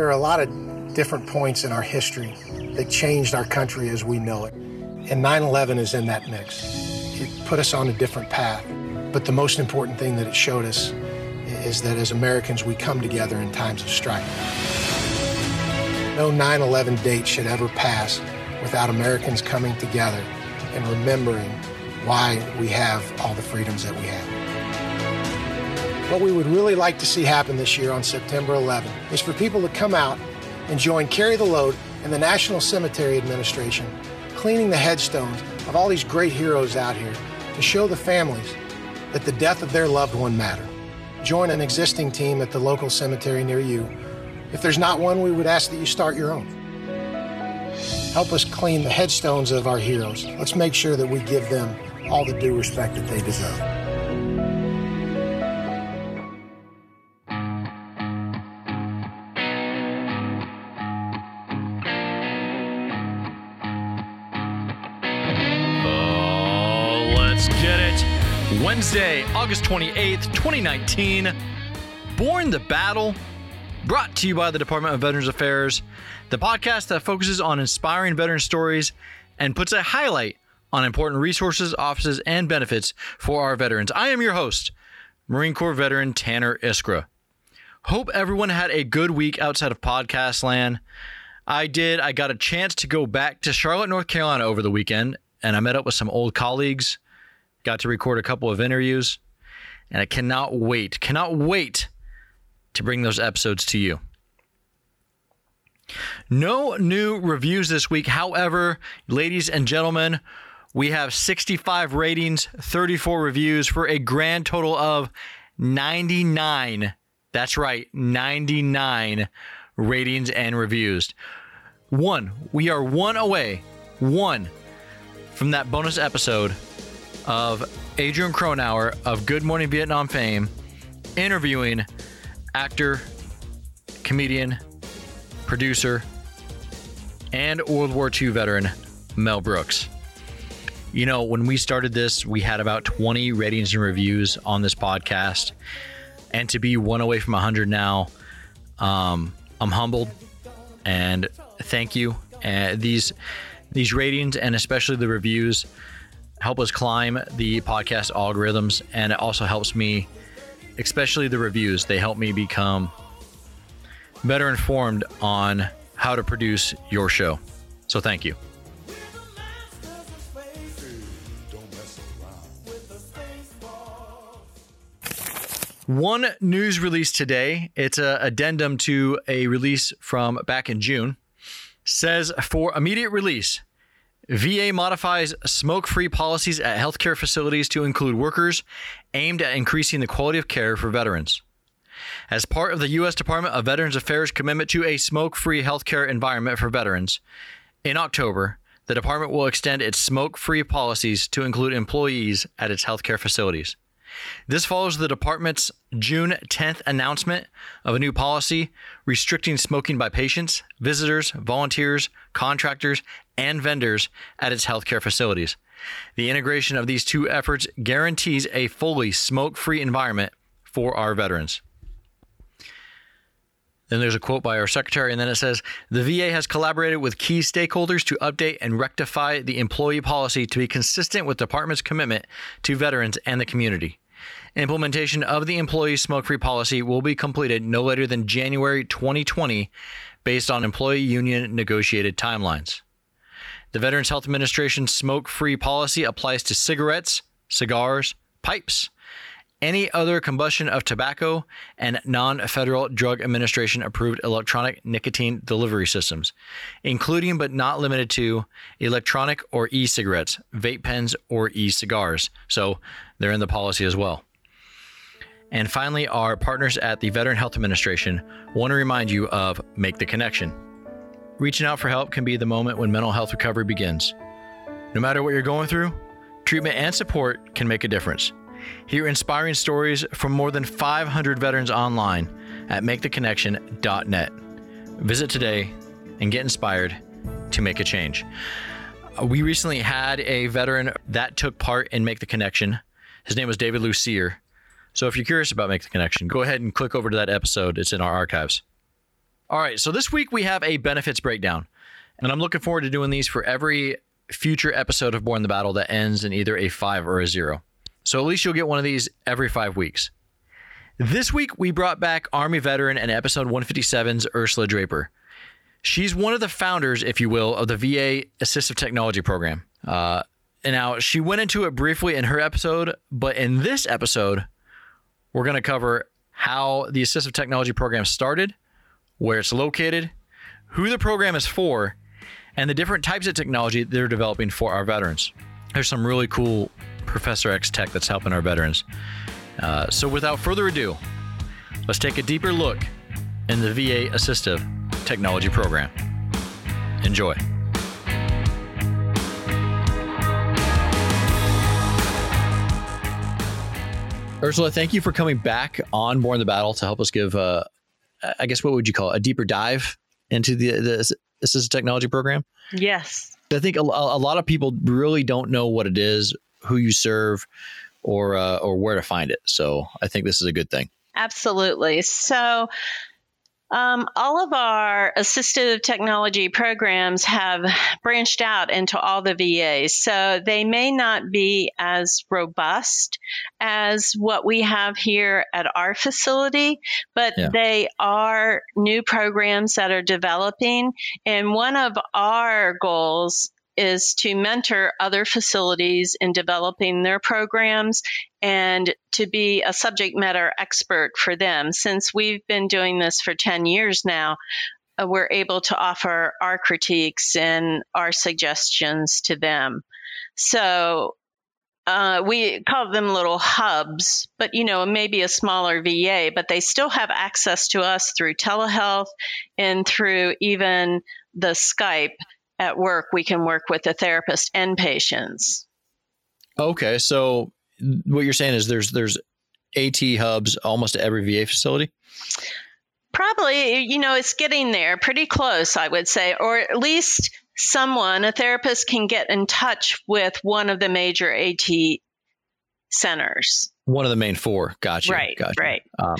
There are a lot of different points in our history that changed our country as we know it. And 9 11 is in that mix. It put us on a different path. But the most important thing that it showed us is that as Americans, we come together in times of strife. No 9 11 date should ever pass without Americans coming together and remembering why we have all the freedoms that we have. What we would really like to see happen this year on September 11 is for people to come out and join Carry the Load and the National Cemetery Administration cleaning the headstones of all these great heroes out here to show the families that the death of their loved one matter. Join an existing team at the local cemetery near you. If there's not one, we would ask that you start your own. Help us clean the headstones of our heroes. Let's make sure that we give them all the due respect that they deserve. Wednesday, August 28th, 2019. Borne the Battle, brought to you by the Department of Veterans Affairs, the podcast that focuses on inspiring veteran stories and puts a highlight on important resources, offices, and benefits for our veterans. I am your host, Marine Corps veteran Tanner Iskra. Hope everyone had a good week outside of podcast land. I did. I got a chance to go back to Charlotte, North Carolina over the weekend, and I met up with some old colleagues, got to record a couple of interviews, and I cannot wait, cannot wait to bring those episodes to you. No new reviews this week. However, ladies and gentlemen, we have 65 ratings, 34 reviews for a grand total of 99. That's right, 99 ratings and reviews. One, we are one away, one from that bonus episode of Adrian Cronauer of Good Morning Vietnam fame interviewing actor, comedian, producer, and World War II veteran Mel Brooks. You know, when we started this, we had about 20 ratings and reviews on this podcast. And to be one away from 100 now, um, I'm humbled and thank you. Uh, these these ratings and especially the reviews help us climb the podcast algorithms, and it also helps me, especially the reviews. They help me become better informed on how to produce your show. So thank you. One news release today. It's an addendum to a release from back in June. Says for immediate release, VA modifies smoke free policies at healthcare facilities to include workers aimed at increasing the quality of care for veterans. As part of the U.S. Department of Veterans Affairs commitment to a smoke free healthcare environment for veterans, in October, the department will extend its smoke free policies to include employees at its healthcare facilities. This follows the department's June 10th announcement of a new policy restricting smoking by patients, visitors, volunteers, contractors, and vendors at its healthcare facilities. The integration of these two efforts guarantees a fully smoke free environment for our veterans. Then there's a quote by our secretary, and then it says The VA has collaborated with key stakeholders to update and rectify the employee policy to be consistent with the department's commitment to veterans and the community. Implementation of the employee smoke free policy will be completed no later than January 2020 based on employee union negotiated timelines. The Veterans Health Administration smoke free policy applies to cigarettes, cigars, pipes, any other combustion of tobacco, and non federal drug administration approved electronic nicotine delivery systems, including but not limited to electronic or e cigarettes, vape pens, or e cigars. So they're in the policy as well. And finally, our partners at the Veteran Health Administration want to remind you of Make the Connection. Reaching out for help can be the moment when mental health recovery begins. No matter what you're going through, treatment and support can make a difference. Hear inspiring stories from more than 500 veterans online at maketheconnection.net. Visit today and get inspired to make a change. Uh, We recently had a veteran that took part in Make the Connection. His name was David Lucier. So if you're curious about Make the Connection, go ahead and click over to that episode. It's in our archives. All right, so this week we have a benefits breakdown, and I'm looking forward to doing these for every future episode of Borne the Battle that ends in either a five or a zero. So at least you'll get one of these every five weeks. This week we brought back Army veteran and episode 157's Ursula Draper. She's one of the founders, if you will, of the VA Assistive Technology Program. Uh, and now she went into it briefly in her episode, but in this episode, we're going to cover how the Assistive Technology Program started, where it's located, who the program is for, and the different types of technology they're developing for our veterans. There's some really cool Professor X tech that's helping our veterans. Uh, so, without further ado, let's take a deeper look in the VA Assistive Technology Program. Enjoy. Ursula, thank you for coming back on Borne the Battle to help us give uh, I guess what would you call it? a deeper dive into the the assistive technology program? Yes. I think a, a lot of people really don't know what it is, who you serve, or uh, or where to find it. So I think this is a good thing. Absolutely. So um, all of our assistive technology programs have branched out into all the VAs, so they may not be as robust as what we have here at our facility, but yeah. they are new programs that are developing. And one of our goals is to mentor other facilities in developing their programs and to be a subject matter expert for them. Since we've been doing this for 10 years now, uh, we're able to offer our critiques and our suggestions to them. So uh, we call them little hubs, but you know, maybe a smaller VA, but they still have access to us through telehealth and through even the Skype at work, we can work with the therapist and patients. Okay, so what you're saying is there's there's AT hubs almost at every VA facility. Probably, you know, it's getting there, pretty close, I would say, or at least someone, a therapist, can get in touch with one of the major AT centers. One of the main four. Gotcha. Right. Gotcha. Right. Um,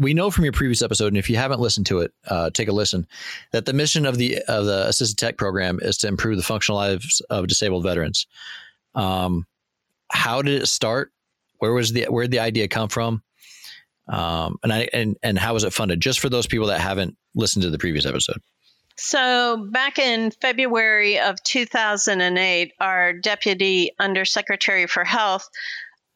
we know from your previous episode, and if you haven't listened to it, uh, take a listen. That the mission of the of the assisted tech program is to improve the functional lives of disabled veterans. Um, how did it start? Where was the where did the idea come from? Um, and I and and how was it funded? Just for those people that haven't listened to the previous episode. So, back in February of 2008, our Deputy Undersecretary for Health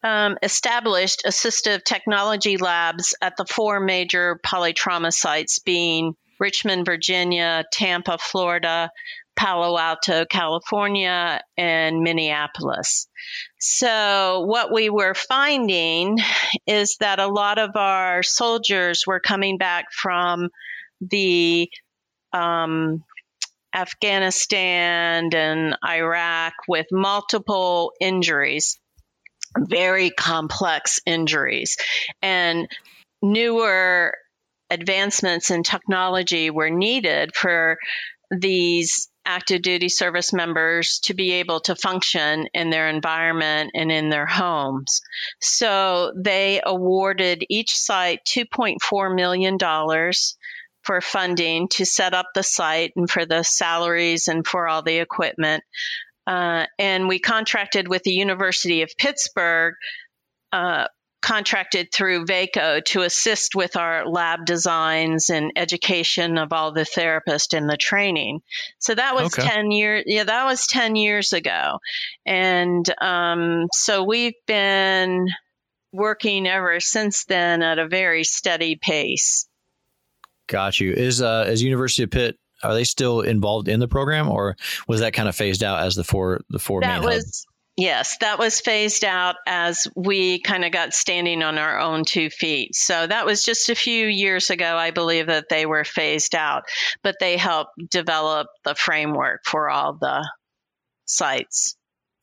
um, established assistive technology labs at the four major polytrauma sites, being Richmond, Virginia, Tampa, Florida, Palo Alto, California, and Minneapolis. So, what we were finding is that a lot of our soldiers were coming back from the um, Afghanistan and Iraq with multiple injuries very complex injuries. And newer advancements in technology were needed for these active duty service members to be able to function in their environment and in their homes. So they awarded each site $2.4 million for funding to set up the site and for the salaries and for all the equipment. Uh, and we contracted with the University of Pittsburgh, uh, contracted through VACO to assist with our lab designs and education of all the therapists and the training. So that was okay. 10 years, yeah, that was 10 years ago. And um, so we've been working ever since then at a very steady pace. Got you. Is uh, is University of Pitt are they still involved in the program, or was that kind of phased out as the four the four that main was? Yes, that was phased out as we kind of got standing on our own two feet. So that was just a few years ago, I believe, that they were phased out, but they helped develop the framework for all the sites.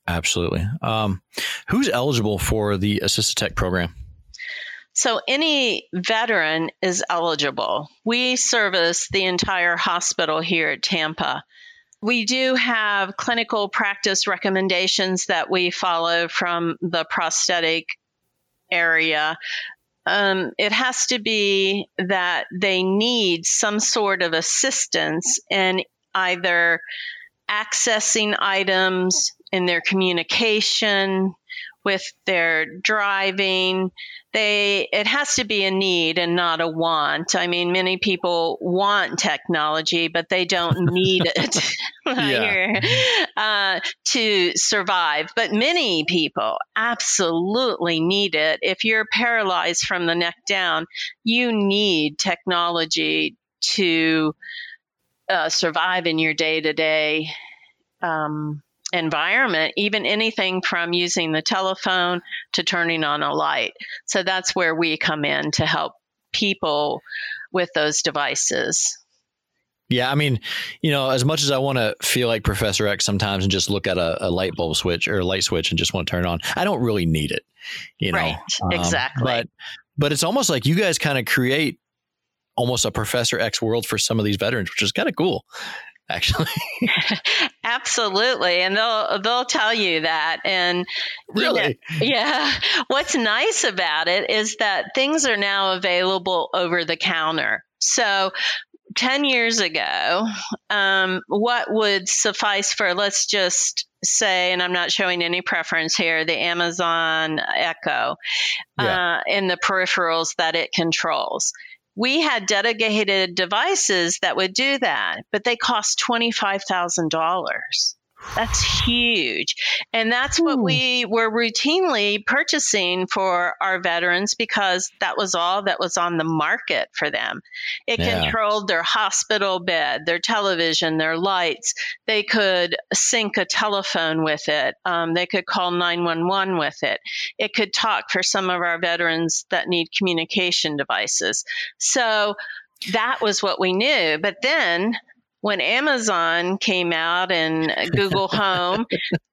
Absolutely. Um, who's eligible for the Assisted Tech program? So any veteran is eligible. We service the entire hospital here at Tampa. We do have clinical practice recommendations that we follow from the prosthetic area. um, it has to be that they need some sort of assistance in either accessing items in their communication with their driving. They it has to be a need and not a want. I mean many people want technology but they don't need it uh, to survive. But many people absolutely need it. If you're paralyzed from the neck down you need technology to uh, survive in your day-to-day um, environment, even anything from using the telephone to turning on a light. So that's where we come in to help people with those devices. Yeah, I mean, you know, as much as I want to feel like Professor X sometimes and just look at a, a, light bulb switch or a light switch and just want to turn it on, I don't really need it. You know, right? Um, exactly. But but it's almost like you guys kind of create almost a Professor X world for some of these veterans, which is kind of cool actually. Absolutely, and they'll they'll tell you that. And really, you know, yeah. What's nice about it is that things are now available over the counter. So 10 years ago, um, what would suffice for, let's just say, and I'm not showing any preference here, the Amazon Echo yeah. uh, and the peripherals that it controls we had dedicated devices that would do that, but they cost $25,000. That's huge. And that's what we were routinely purchasing for our veterans because that was all that was on the market for them. It yeah. controlled their hospital bed, their television, their lights. They could sync a telephone with it. Um, they could call 911 with it. It could talk for some of our veterans that need communication devices. So that was what we knew. But then when Amazon came out and Google Home,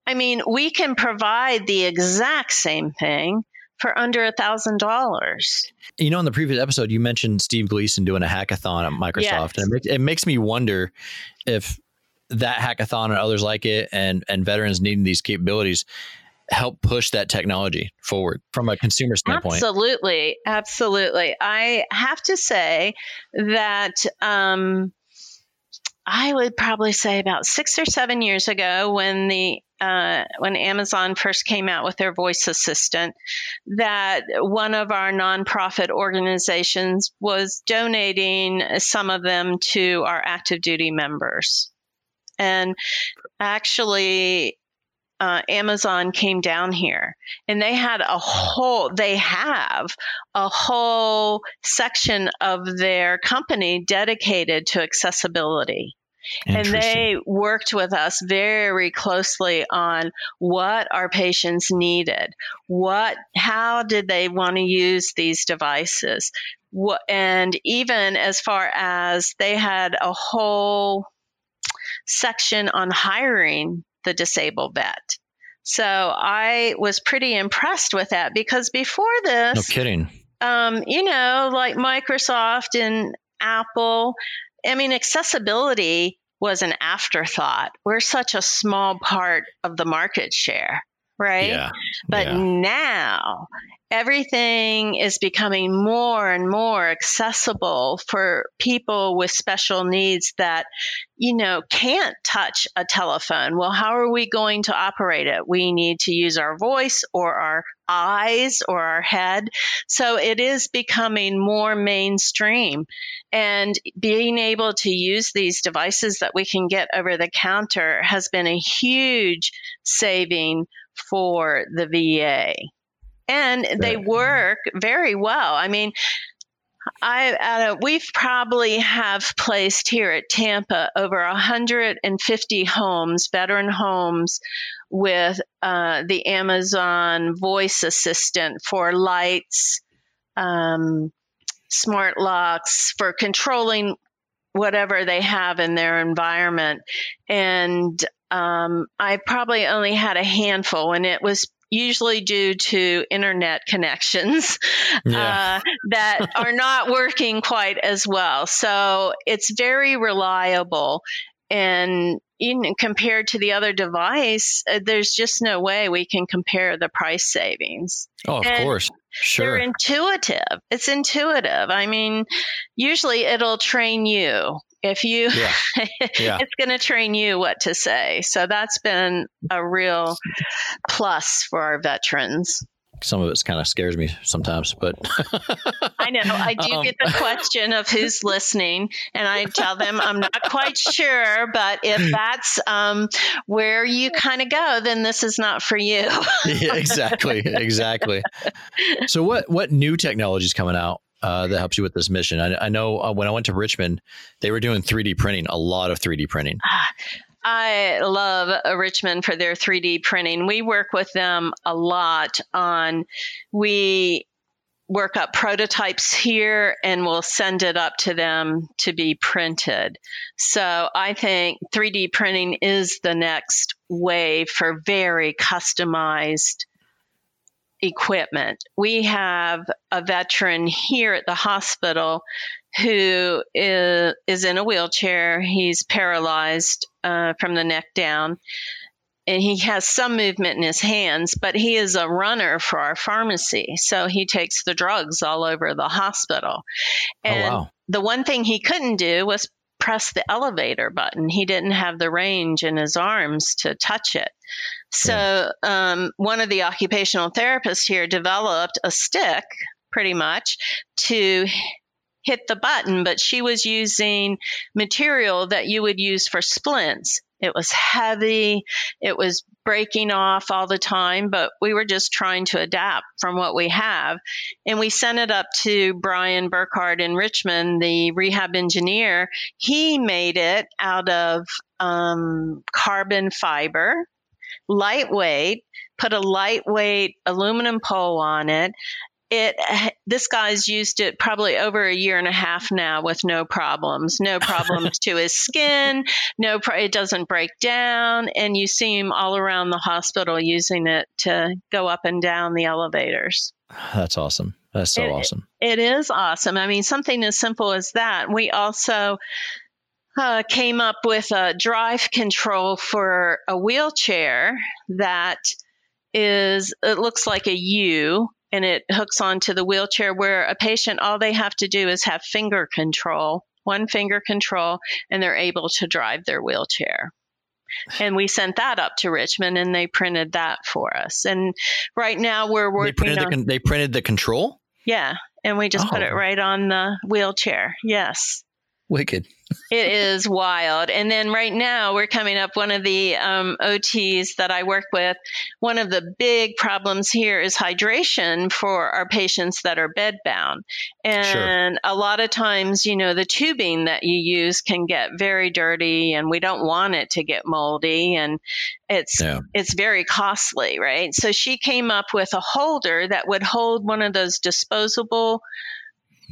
I mean, we can provide the exact same thing for under a thousand dollars. You know, in the previous episode, you mentioned Steve Gleason doing a hackathon at Microsoft, yes. and it makes, it makes me wonder if that hackathon and others like it, and and veterans needing these capabilities, help push that technology forward from a consumer standpoint. Absolutely, absolutely. I have to say that. Um, I would probably say about six or seven years ago when the uh, when Amazon first came out with their voice assistant, that one of our nonprofit organizations was donating some of them to our active duty members. And actually, uh, Amazon came down here and they had a whole, they have a whole section of their company dedicated to accessibility. And they worked with us very closely on what our patients needed, what, how did they want to use these devices, what, and even as far as they had a whole section on hiring the disabled vet. So I was pretty impressed with that because before this, no kidding, um, you know, like Microsoft and Apple, I mean, accessibility was an afterthought. We're such a small part of the market share, right? Yeah. But yeah. now everything is becoming more and more accessible for people with special needs that, you know, can't touch a telephone. Well, how are we going to operate it? We need to use our voice or our eyes or our head. So it is becoming more mainstream. And being able to use these devices that we can get over the counter has been a huge saving for the VA and they work very well. I mean, I uh, we've probably have placed here at Tampa over 150 homes, veteran homes, with uh, the Amazon Voice Assistant for lights, um, smart locks, for controlling whatever they have in their environment. And um, I probably only had a handful, and it was usually due to internet connections yeah. uh, that are not working quite as well. So it's very reliable. And you know, compared to the other device, uh, there's just no way we can compare the price savings. Oh, of and course. Sure. They're intuitive. It's intuitive. I mean, usually it'll train you. If you, yeah. yeah. it's going to train you what to say. So that's been a real plus for our veterans some of it kind of scares me sometimes, but I know I do um, get the question of who's listening, and I tell them I'm not quite sure, but if that's um, where you kind of go, then this is not for you. yeah, exactly, exactly. So, what what new technology is coming out uh, that helps you with this mission? I, I know uh, when I went to Richmond, they were doing 3D printing, a lot of 3D printing. Ah, I love Richmond for their 3D printing. We work with them a lot on, we work up prototypes here and we'll send it up to them to be printed. So I think 3D printing is the next way for very customized equipment. We have a veteran here at the hospital who is, is in a wheelchair. He's paralyzed uh, from the neck down. And he has some movement in his hands, but he is a runner for our pharmacy. So he takes the drugs all over the hospital. Oh, and oh, wow. the one thing he couldn't do was press the elevator button. He didn't have the range in his arms to touch it. So, um, one of the occupational therapists here developed a stick pretty much to hit the button, but she was using material that you would use for splints. It was heavy, it was breaking off all the time, but we were just trying to adapt from what we have. And we sent it up to Brian Burkhardt in Richmond, the rehab engineer. He made it out of um, carbon fiber, lightweight, put a lightweight aluminum pole on it, it this guy's used it probably over a year and a half now with no problems. No problems to his skin no it doesn't break down and you see him all around the hospital using it to go up and down the elevators. That's awesome. That's so it, awesome. it is awesome. I mean something as simple as that we also uh, came up with a drive control for a wheelchair that is it looks like a U and it hooks onto the wheelchair where a patient all they have to do is have finger control one finger control and they're able to drive their wheelchair and we sent that up to richmond and they printed that for us and right now we're working they printed, on, the, they printed the control yeah and we just oh. put it oh. right on the wheelchair yes wicked it is wild. And then right now, we're coming up one of the um, OTs that I work with. One of the big problems here is hydration for our patients that are bedbound. And sure. a lot of times, you know, the tubing that you use can get very dirty, and we don't want it to get moldy. And it's yeah. it's very costly, right? So she came up with a holder that would hold one of those disposable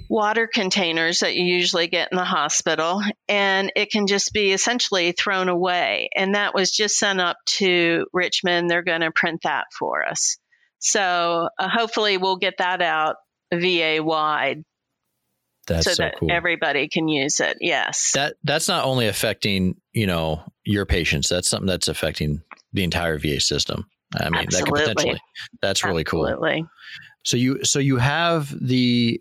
water containers that you usually get in the hospital, and it can just be essentially thrown away. And that was just sent up to Richmond. They're going to print that for us. So uh, hopefully, we'll get that out VA wide. That's so, so that cool. everybody can use it. Yes. That that's not only affecting you know your patients. That's something that's affecting the entire VA system. I mean, Absolutely. that could potentially. That's really Absolutely. cool. So you so you have the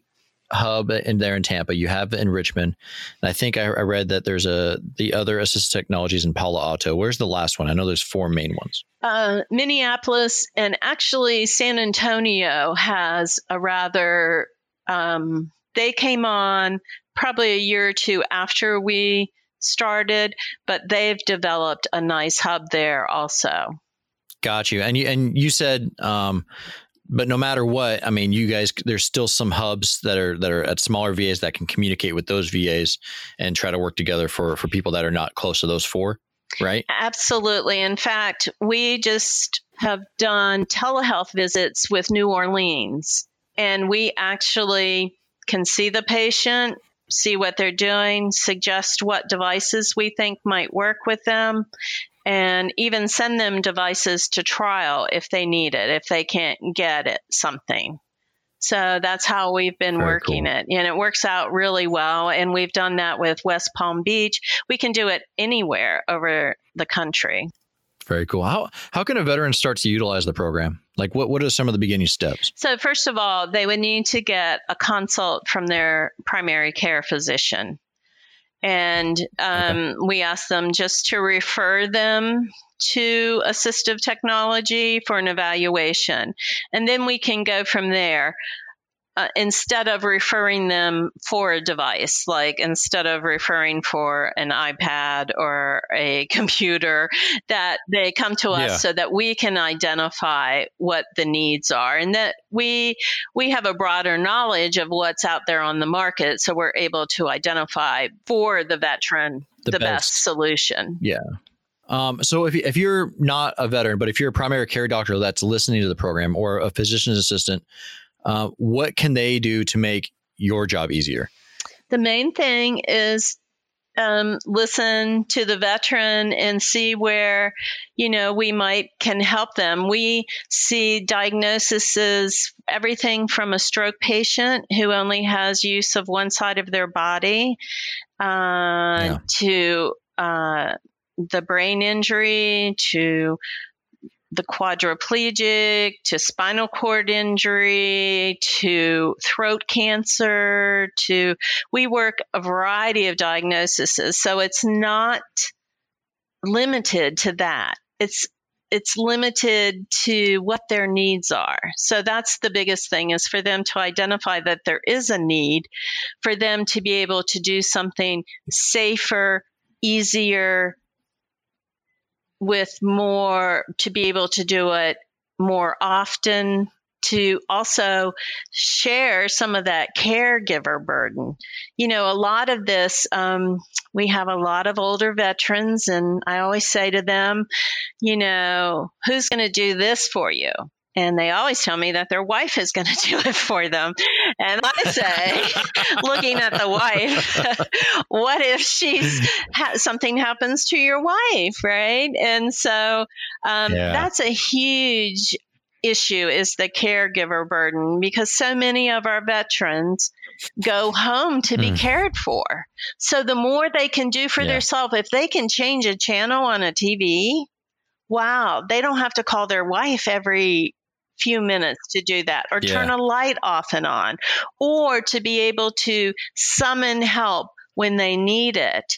hub in there in Tampa. You have in Richmond, and I think I, I, read that there's a the other assistive technologies in Palo Alto. Where's the last one? I know there's four main ones. Uh, Minneapolis and actually San Antonio has a rather. Um, they came on probably a year or two after we started, but they've developed a nice hub there also. Got you. And you and you said um, but no matter what, I mean, you guys, there's still some hubs that are that are at smaller VAs that can communicate with those VAs and try to work together for for people that are not close to those four, right? Absolutely. In fact, we just have done telehealth visits with New Orleans, and we actually can see the patient, see what they're doing, suggest what devices we think might work with them, and even send them devices to trial if they need it, if they can't get it something. So that's how we've been Very working cool. it. And it works out really well. And we've done that with West Palm Beach. We can do it anywhere over the country. Very cool. How how can a veteran start to utilize the program? Like what what are some of the beginning steps? So, first of all, they would need to get a consult from their primary care physician. And um, we ask them just to refer them to assistive technology for an evaluation. And then we can go from there. Uh, instead of referring them for a device, like instead of referring for an iPad or a computer, that they come to us Yeah. so that we can identify what the needs are and that we we have a broader knowledge of what's out there on the market so we're able to identify for the veteran The the, best. best solution. Yeah. Um, so if, if you're not a veteran, but if you're a primary care doctor that's listening to the program or a physician's assistant, uh, what can they do to make your job easier? The main thing is um, listen to the veteran and see where you know we might can help them. We see diagnoses everything from a stroke patient who only has use of one side of their body uh, to uh, the brain injury to the quadriplegic to spinal cord injury to throat cancer to we work a variety of diagnoses. So it's not limited to that. It's it's limited to what their needs are. So that's the biggest thing is for them to identify that there is a need for them to be able to do something safer easier with more to be able to do it more often to also share some of that caregiver burden. You know, a lot of this, um, we have a lot of older veterans, and I always say to them, you know, who's going to do this for you? And they always tell me that their wife is going to do it for them. And I say, looking at the wife, what if she's ha- something happens to your wife, right? And so um, Yeah. that's a huge issue is the caregiver burden because so many of our veterans go home to be Mm. cared for. So the more they can do for Yeah. themselves, if they can change a channel on a TV, wow, they don't have to call their wife every few minutes to do that or Yeah. turn a light off and on or to be able to summon help when they need it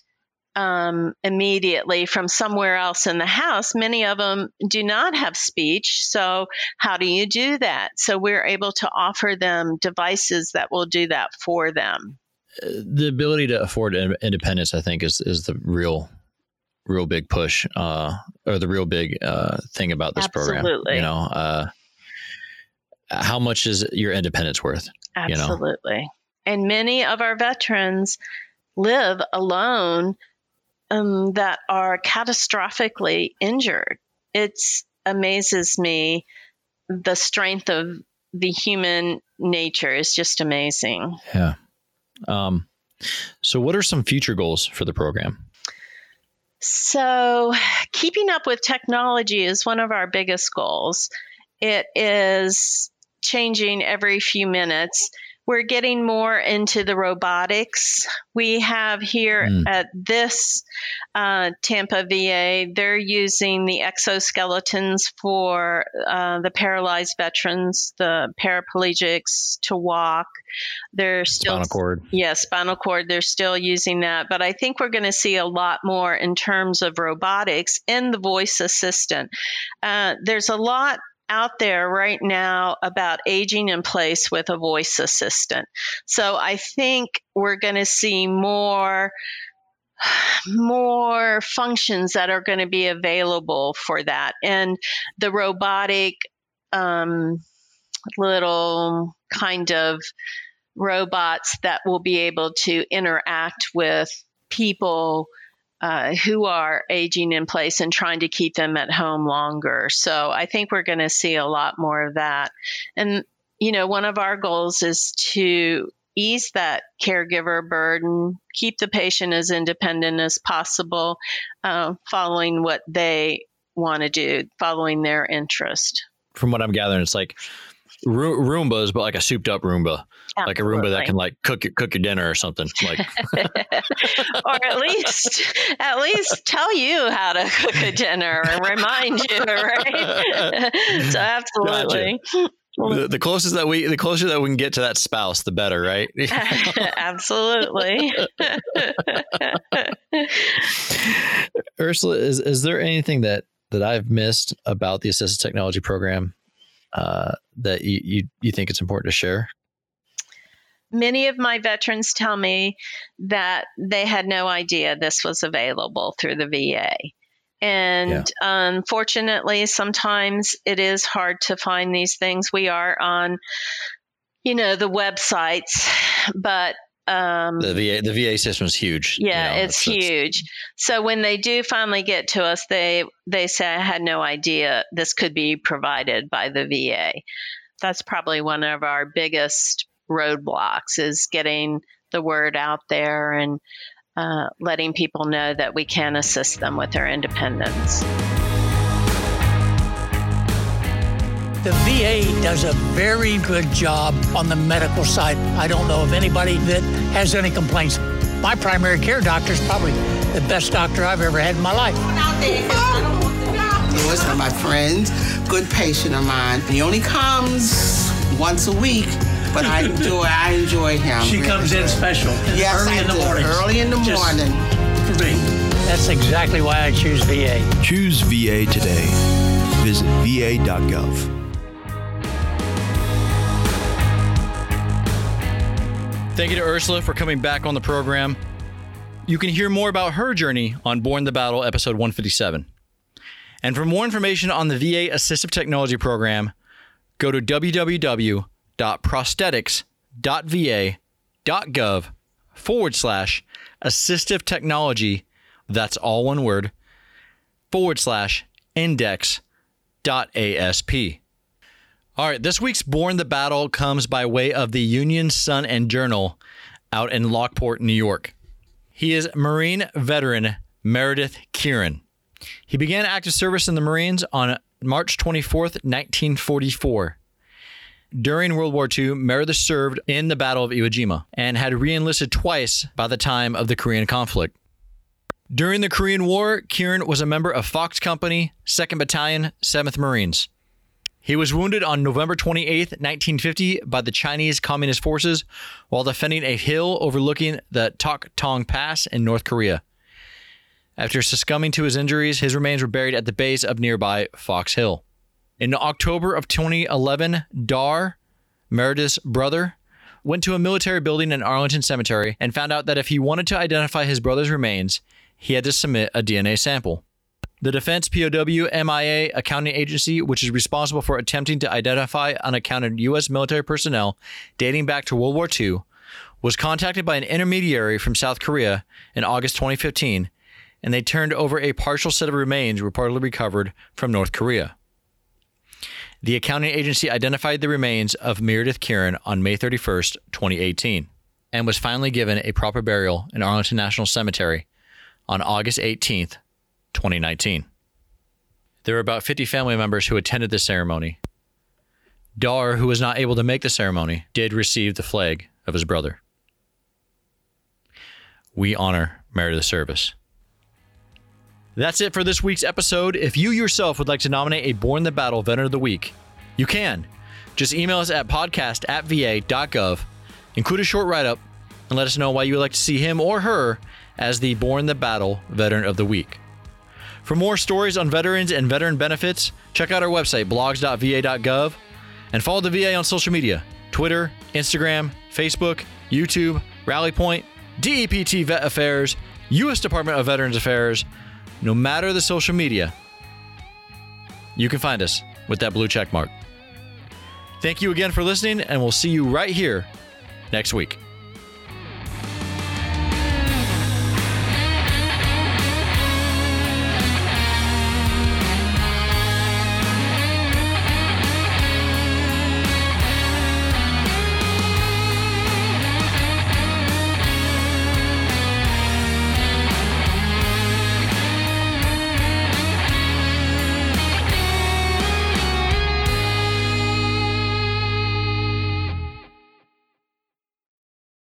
um, immediately from somewhere else in the house. Many of them do not have speech. So, how do you do that? So, we're able to offer them devices that will do that for them. the ability to afford independence, I think, is is the real, real big push, uh, or the real big uh, thing about this program. Absolutely. You know, uh, how much is your independence worth? You know? Absolutely. And many of our veterans live alone um, that are catastrophically injured. It amazes me the strength of the human nature is just amazing. Yeah. Um, so, what are some future goals for the program? So, keeping up with technology is one of our biggest goals. It is changing every few minutes. We're getting more into the robotics. We have here Mm. at this uh, Tampa VA, they're using the exoskeletons for uh, the paralyzed veterans, the paraplegics to walk. They're still Spinal cord. Yes, spinal cord, they're still using that. But I think we're going to see a lot more in terms of robotics and the voice assistant. Uh, there's a lot out there right now about aging in place with a voice assistant. So I think we're going to see more more functions that are going to be available for that and the robotic um, little kind of robots that will be able to interact with people uh, who are aging in place and trying to keep them at home longer. So I think we're going to see a lot more of that. And, you know, one of our goals is to ease that caregiver burden, keep the patient as independent as possible, uh, following what they want to do, following their interest. From what I'm gathering, it's like Roombas, but like a souped up Roomba, Absolutely. like a Roomba that can like cook your, cook your dinner or something, like, or at least at least tell you how to cook a dinner and remind you, right? so absolutely. Gotcha. The, the, closest that we the closer that we can get to that spouse the better right absolutely ursula is is there anything that that i've missed about the assistive technology program uh, that you, you you think it's important to share many of my veterans tell me that they had no idea this was available through the va and yeah. unfortunately, sometimes it is hard to find these things. We are on, you know, the websites, but um, the VA the VA system is huge. Yeah, you know, it's, it's huge. So when they do finally get to us, they they say I had no idea this could be provided by the VA. That's probably one of our biggest roadblocks is getting the word out there and uh, letting people know that we can assist them with their independence. The VA does a very good job on the medical side. I don't know of anybody that has any complaints. My primary care doctor is probably the best doctor I've ever had in my life. Lewis, one of my friends, good patient of mine. He only comes once a week but I enjoy I enjoy him. She really comes in special. Yes, early I in the do. morning. Early in the Just morning. For me. That's exactly why I choose VA. Choose VA today. Visit va.gov. Thank you to Ursula for coming back on the program. You can hear more about her journey on Borne the Battle, episode 157. And for more information on the VA Assistive Technology Program, go to www.prosthetics.va.gov forward slash assistive technology, that's all one word, forward slash index dot ASP. All right, this week's Borne the Battle comes by way of the Union Sun and Journal out in Lockport, New York. He is Marine veteran Meredith Kieran. He began active service in the Marines on March 24th, 1944. During World War II, Meredith served in the Battle of Iwo Jima and had reenlisted twice by the time of the Korean conflict. During the Korean War, Kieran was a member of Fox Company, 2nd Battalion, 7th Marines. He was wounded on November 28, 1950, by the Chinese Communist forces while defending a hill overlooking the Tok Tong Pass in North Korea. After succumbing to his injuries, his remains were buried at the base of nearby Fox Hill. In October of 2011, Dar, Meredith's brother, went to a military building in Arlington Cemetery and found out that if he wanted to identify his brother's remains, he had to submit a DNA sample. The Defense POW MIA accounting agency, which is responsible for attempting to identify unaccounted U.S. military personnel dating back to World War II, was contacted by an intermediary from South Korea in August 2015, and they turned over a partial set of remains reportedly recovered from North Korea. The accounting agency identified the remains of Meredith Kieran on May 31, 2018, and was finally given a proper burial in Arlington National Cemetery on August 18th, 2019. There were about 50 family members who attended the ceremony. Dar, who was not able to make the ceremony, did receive the flag of his brother. We honor Meredith's service. That's it for this week's episode. If you yourself would like to nominate a Borne the Battle Veteran of the Week, you can. Just email us at podcast at va.gov, include a short write up, and let us know why you would like to see him or her as the Borne the Battle Veteran of the Week. For more stories on veterans and veteran benefits, check out our website, blogs.va.gov, and follow the VA on social media Twitter, Instagram, Facebook, YouTube, RallyPoint, DEPT Vet Affairs, U.S. Department of Veterans Affairs, no matter the social media, you can find us with that blue check mark. Thank you again for listening, and we'll see you right here next week.